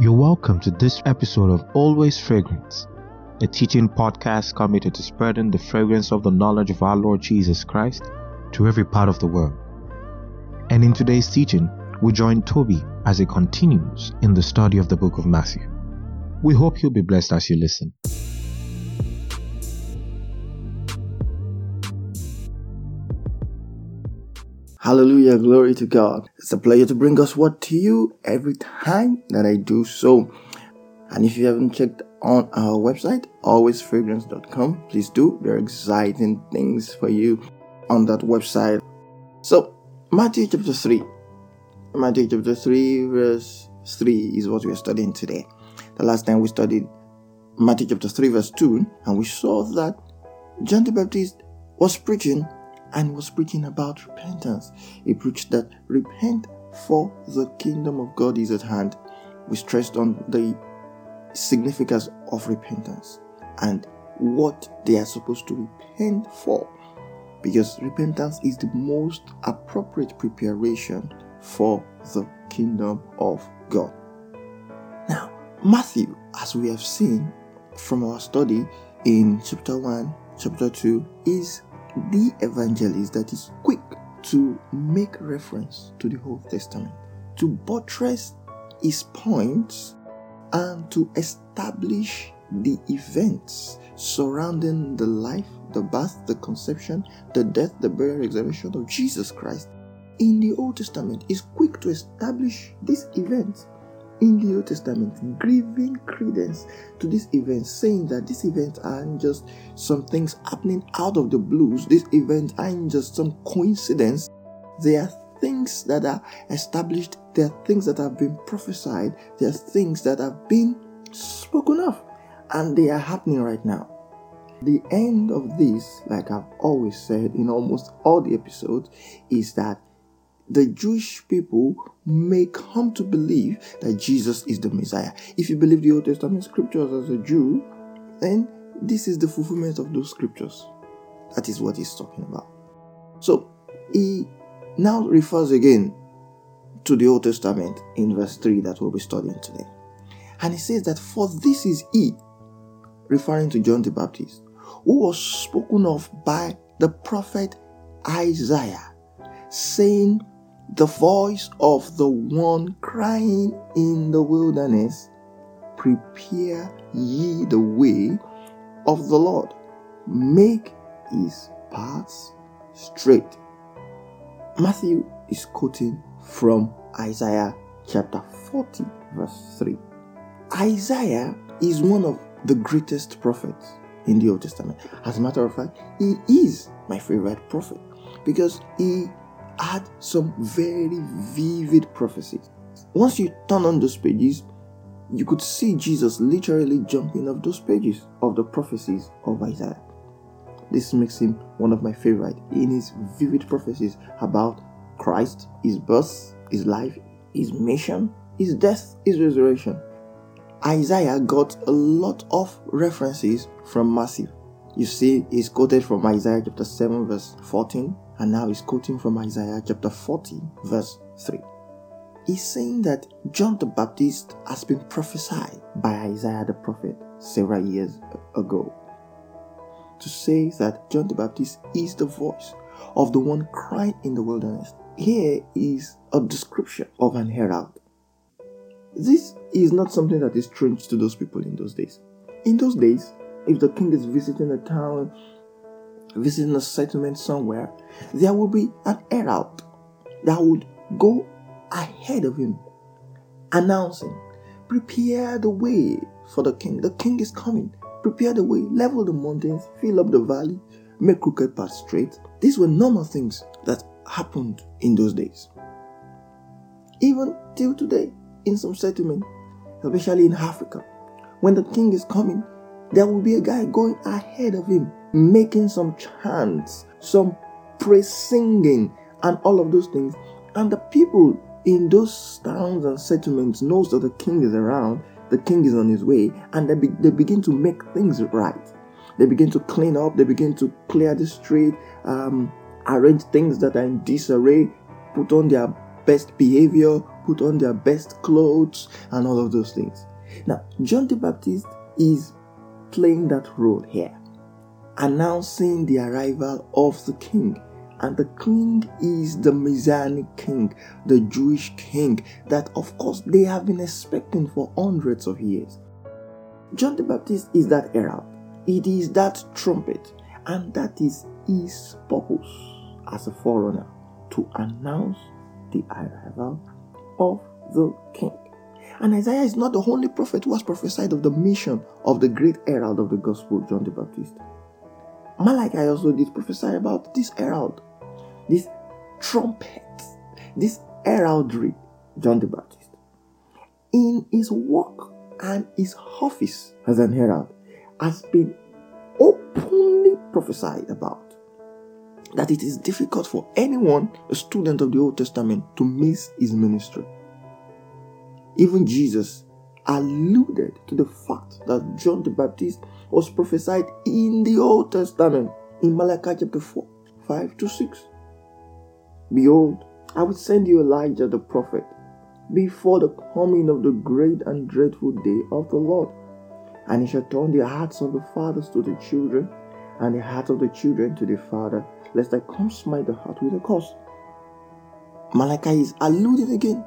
You're welcome to this episode of Always Fragrance, a teaching podcast committed to spreading the fragrance of the knowledge of our Lord Jesus Christ to every part of the world. And in today's teaching, we join Toby as he continues in the study of the book of Matthew. We hope you'll be blessed as you listen. Hallelujah, glory to God. It's a pleasure to bring us what to you every time that I do so. And if you haven't checked on our website, alwaysfragrance.com, please do. There are exciting things for you on that website. So, Matthew chapter 3. Matthew chapter 3, verse 3 is what we are studying today. The last time we studied Matthew chapter 3, verse 2, and we saw that John the Baptist was preaching and was preaching about repentance. He preached that repent for the kingdom of God is at hand. We stressed on the significance of repentance and what they are supposed to repent for because repentance is the most appropriate preparation for the kingdom of God. Now, Matthew, as we have seen from our study in chapter 1, chapter 2, is the evangelist that is quick to make reference to the Old Testament, to buttress his points, and to establish the events surrounding the life, the birth, the conception, the death, the burial, resurrection of Jesus Christ in the Old Testament. Is quick to establish these events in the Old Testament, giving credence to these events, saying that these events aren't just some things happening out of the blues, these events aren't just some coincidence, they are things that are established, they are things that have been prophesied, they are things that have been spoken of, and they are happening right now. The end of this, like I've always said in almost all the episodes, is that the Jewish people may come to believe that Jesus is the Messiah. If you believe the Old Testament scriptures as a Jew, then this is the fulfillment of those scriptures. That is what he's talking about. So he now refers again to the Old Testament in verse 3 that we'll be studying today. And he says that for this is he, referring to John the Baptist, who was spoken of by the prophet Isaiah, saying, the voice of the one crying in the wilderness, Prepare ye the way of the Lord, make his paths straight. Matthew is quoting from Isaiah chapter 40, verse 3. Isaiah is one of the greatest prophets in the Old Testament. As a matter of fact, he is my favorite prophet because he had some very vivid prophecies. Once you turn on those pages, you could see Jesus literally jumping off those pages of the prophecies of Isaiah. This makes him one of my favorite in his vivid prophecies about Christ, his birth, his life, his mission, his death, his resurrection. Isaiah got a lot of references from Matthew. You see, he's quoted from Isaiah chapter 7, verse 14, and now he's quoting from Isaiah chapter 40, verse 3. He's saying that John the Baptist has been prophesied by Isaiah the prophet several years ago to say that John the Baptist is the voice of the one crying in the wilderness. Here is a description of an herald. This is not something that is strange to those people in those days. In those days, if the king is visiting a town visiting a settlement somewhere, there will be an herald that would go ahead of him, announcing, Prepare the way for the king. The king is coming. Prepare the way, level the mountains, fill up the valley, make crooked paths straight. These were normal things that happened in those days. Even till today, in some settlements, especially in Africa, when the king is coming, there will be a guy going ahead of him making some chants, some praise singing, and all of those things. And the people in those towns and settlements knows that the king is around, the king is on his way, and they, be, they begin to make things right. They begin to clean up, they begin to clear the street, um, arrange things that are in disarray, put on their best behavior, put on their best clothes, and all of those things. Now, John the Baptist is playing that role here, announcing the arrival of the king. And the king is the Messianic king, the Jewish king that, of course, they have been expecting for hundreds of years. John the Baptist is that herald, it is that trumpet, and that is his purpose as a forerunner to announce the arrival of the king. And Isaiah is not the only prophet who has prophesied of the mission of the great herald of the gospel, John the Baptist. Malachi also did prophesy about this herald, this trumpet, this heraldry, John the Baptist. In his work and his office as an herald has been openly prophesied about that it is difficult for anyone, a student of the Old Testament, to miss his ministry. Even Jesus alluded to the fact that John the Baptist was prophesied in the Old Testament in Malachi chapter 4, 5 to 6. Behold, I will send you Elijah the prophet before the coming of the great and dreadful day of the Lord. And he shall turn the hearts of the fathers to the children, and the hearts of the children to the father, lest I come smite the heart with a curse. Malachi is alluding again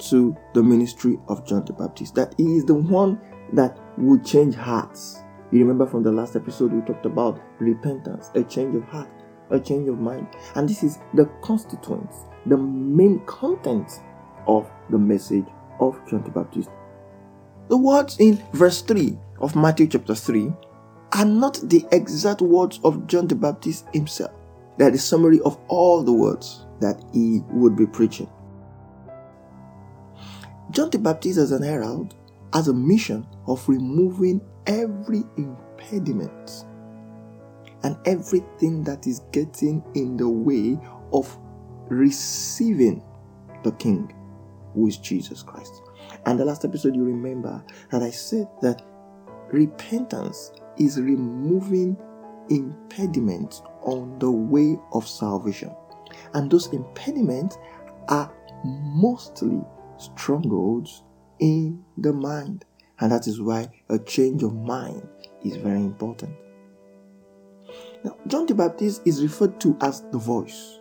to the ministry of John the Baptist. That he is the one that will change hearts. You remember from the last episode we talked about repentance, a change of heart, a change of mind. And this is the constituents, the main content of the message of John the Baptist. The words in verse 3 of Matthew chapter 3 are not the exact words of John the Baptist himself. They are the summary of all the words that he would be preaching. John the Baptist, as an herald, has a mission of removing every impediment and everything that is getting in the way of receiving the King, who is Jesus Christ. And the last episode, you remember that I said that repentance is removing impediments on the way of salvation. And those impediments are mostly strongholds in the mind. And that is why a change of mind is very important. Now, John the Baptist is referred to as the voice,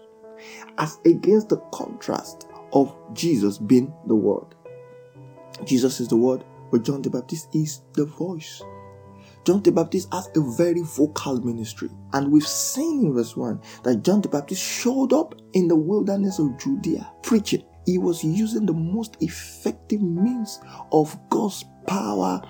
as against the contrast of Jesus being the Word. Jesus is the Word, but John the Baptist is the voice. John the Baptist has a very vocal ministry, and we've seen in verse 1 that John the Baptist showed up in the wilderness of Judea preaching he was using the most effective means of God's power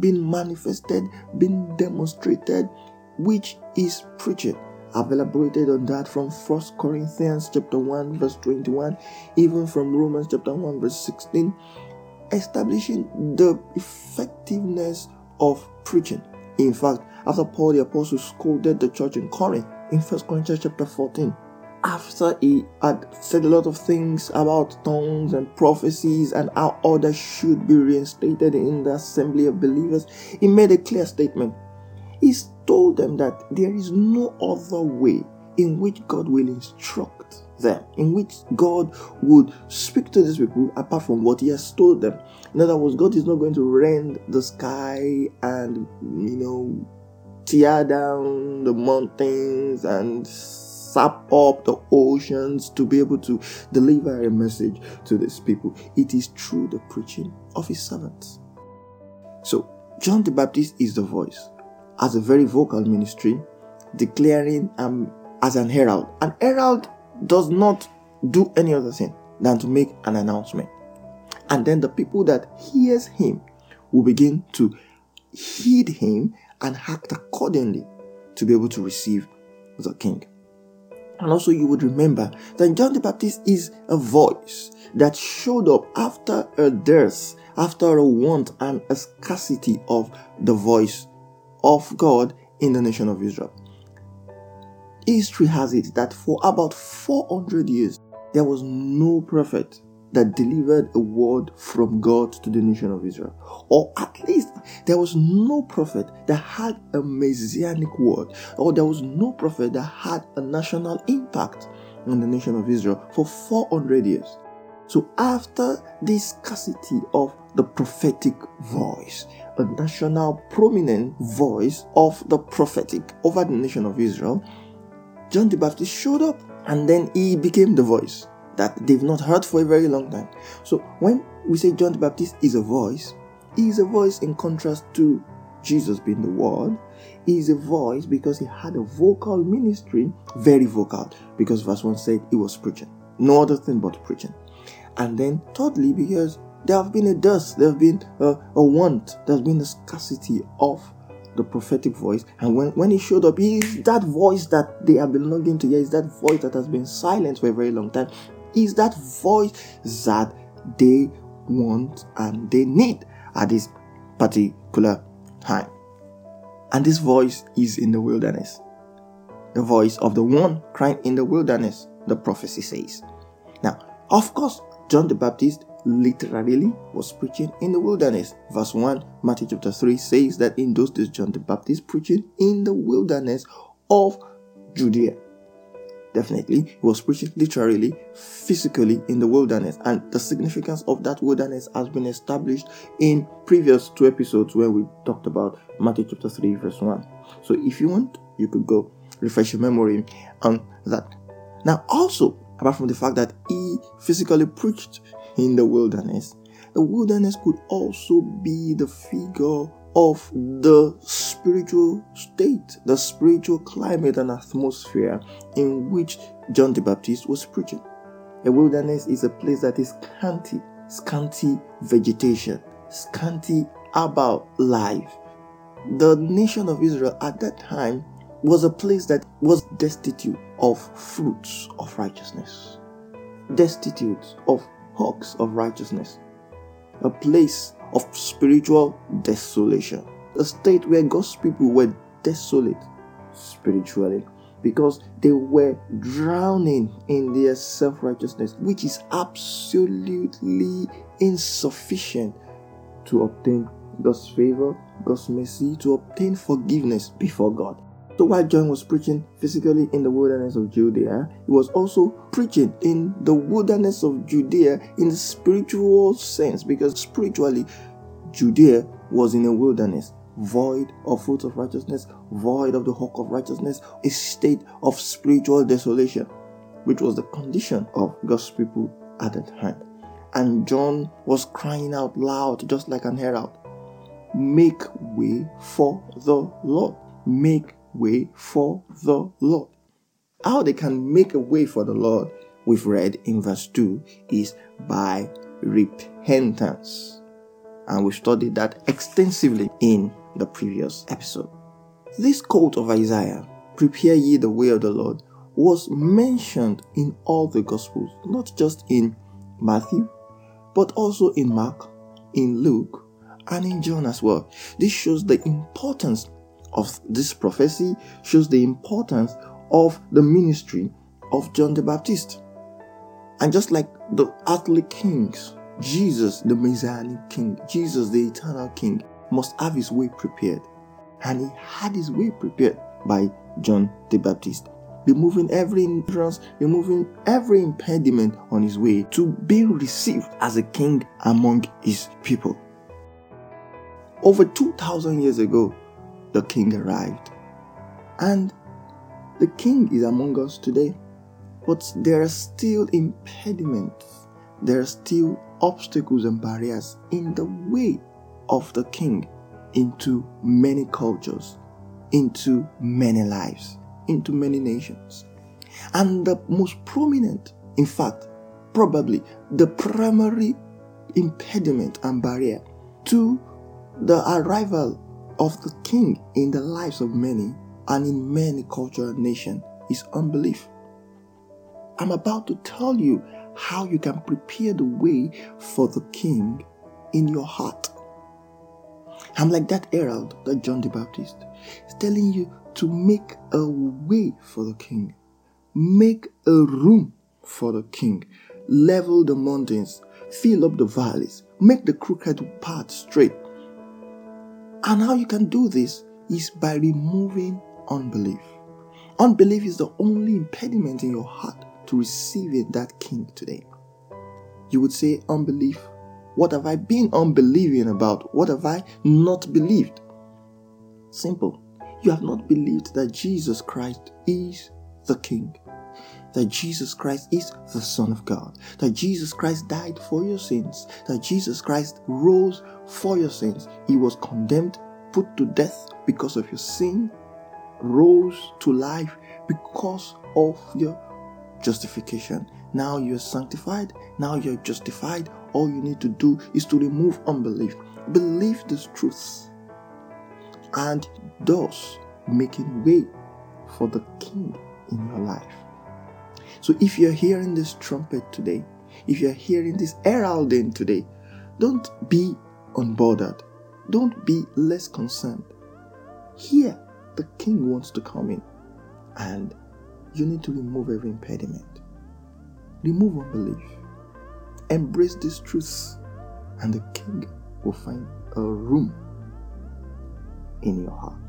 being manifested, being demonstrated, which is preaching. I've elaborated on that from First Corinthians chapter 1 verse 21, even from Romans chapter 1 verse 16, establishing the effectiveness of preaching. In fact, after Paul the apostle scolded the church in Corinth in First Corinthians chapter 14, after he had said a lot of things about tongues and prophecies and how others should be reinstated in the assembly of believers, he made a clear statement. He told them that there is no other way in which God will instruct them, in which God would speak to these people apart from what He has told them. In other words, God is not going to rend the sky and, you know, tear down the mountains and sap up the oceans to be able to deliver a message to these people. It is through the preaching of his servants. So, John the Baptist is the voice, as a very vocal ministry, declaring um, as an herald. An herald does not do any other thing than to make an announcement. And then the people that hears him will begin to heed him and act accordingly to be able to receive the king. And also, you would remember that John the Baptist is a voice that showed up after a dearth, after a want and a scarcity of the voice of God in the nation of Israel. History has it that for about 400 years, there was no prophet that delivered a word from God to the nation of Israel. Or at least there was no prophet that had a messianic word, or there was no prophet that had a national impact on the nation of Israel for 400 years. So, after this scarcity of the prophetic voice, a national prominent voice of the prophetic over the nation of Israel, John the Baptist showed up and then he became the voice that they've not heard for a very long time. So, when we say John the Baptist is a voice, he is a voice in contrast to Jesus being the Word. He is a voice because he had a vocal ministry, very vocal, because verse 1 said he was preaching. No other thing but preaching. And then, thirdly, because there have been a dust, there have been a, a want, there's been a scarcity of the prophetic voice. And when, when he showed up, he is that voice that they have been longing to hear, is that voice that has been silent for a very long time. Is that voice that they want and they need at this particular time. And this voice is in the wilderness. The voice of the one crying in the wilderness, the prophecy says. Now, of course, John the Baptist literally was preaching in the wilderness. Verse 1, Matthew chapter 3 says that in those days John the Baptist preaching in the wilderness of Judea. Definitely, he was preaching literally, physically in the wilderness, and the significance of that wilderness has been established in previous two episodes where we talked about Matthew chapter 3, verse 1. So, if you want, you could go refresh your memory on that. Now, also, apart from the fact that he physically preached in the wilderness, the wilderness could also be the figure of the spiritual state, the spiritual climate and atmosphere in which John the Baptist was preaching. A wilderness is a place that is scanty, scanty vegetation, scanty about life. The nation of Israel at that time was a place that was destitute of fruits of righteousness, destitute of hawks of righteousness, a place of spiritual desolation. A state where God's people were desolate spiritually because they were drowning in their self righteousness, which is absolutely insufficient to obtain God's favor, God's mercy, to obtain forgiveness before God. So while John was preaching physically in the wilderness of Judea, he was also preaching in the wilderness of Judea in the spiritual sense because spiritually Judea was in a wilderness, void of fruits of righteousness, void of the hope of righteousness, a state of spiritual desolation, which was the condition of God's people at that time. And John was crying out loud, just like an herald Make way for the Lord. Make way for the Lord. How they can make a way for the Lord, we've read in verse 2, is by repentance. And we studied that extensively in the previous episode. This quote of Isaiah, Prepare ye the way of the Lord, was mentioned in all the Gospels, not just in Matthew, but also in Mark, in Luke, and in John as well. This shows the importance of this prophecy shows the importance of the ministry of John the Baptist. And just like the earthly kings, Jesus, the Messianic king, Jesus, the eternal king, must have his way prepared. And he had his way prepared by John the Baptist, removing every hindrance, removing every impediment on his way to being received as a king among his people. Over 2,000 years ago, the king arrived. And the king is among us today. But there are still impediments, there are still obstacles and barriers in the way of the king into many cultures, into many lives, into many nations. And the most prominent, in fact, probably the primary impediment and barrier to the arrival of the king in the lives of many and in many cultural nations is unbelief. I'm about to tell you how you can prepare the way for the king in your heart. I'm like that herald, that John the Baptist, is telling you to make a way for the king, make a room for the king, level the mountains, fill up the valleys, make the crooked path straight, and how you can do this is by removing unbelief. Unbelief is the only impediment in your heart to receiving that king today. You would say unbelief. What have I been unbelieving about? What have I not believed? Simple. You have not believed that Jesus Christ is the King, that Jesus Christ is the Son of God, that Jesus Christ died for your sins, that Jesus Christ rose for your sins. He was condemned, put to death because of your sin, rose to life because of your justification. Now you're sanctified, now you're justified. All you need to do is to remove unbelief. Believe this truth and thus making way for the King in your life. So if you're hearing this trumpet today, if you're hearing this heralding today, don't be unbothered. Don't be less concerned. Here, the King wants to come in, and you need to remove every impediment. Remove unbelief. Embrace these truths, and the King will find a room in your heart.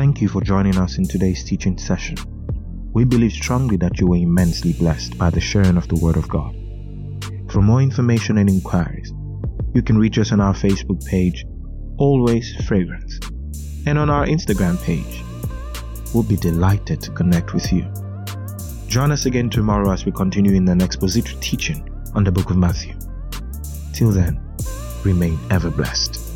Thank you for joining us in today's teaching session. We believe strongly that you were immensely blessed by the sharing of the Word of God. For more information and inquiries, you can reach us on our Facebook page, Always Fragrance, and on our Instagram page. We'll be delighted to connect with you. Join us again tomorrow as we continue in an expository teaching on the book of Matthew. Till then, remain ever blessed.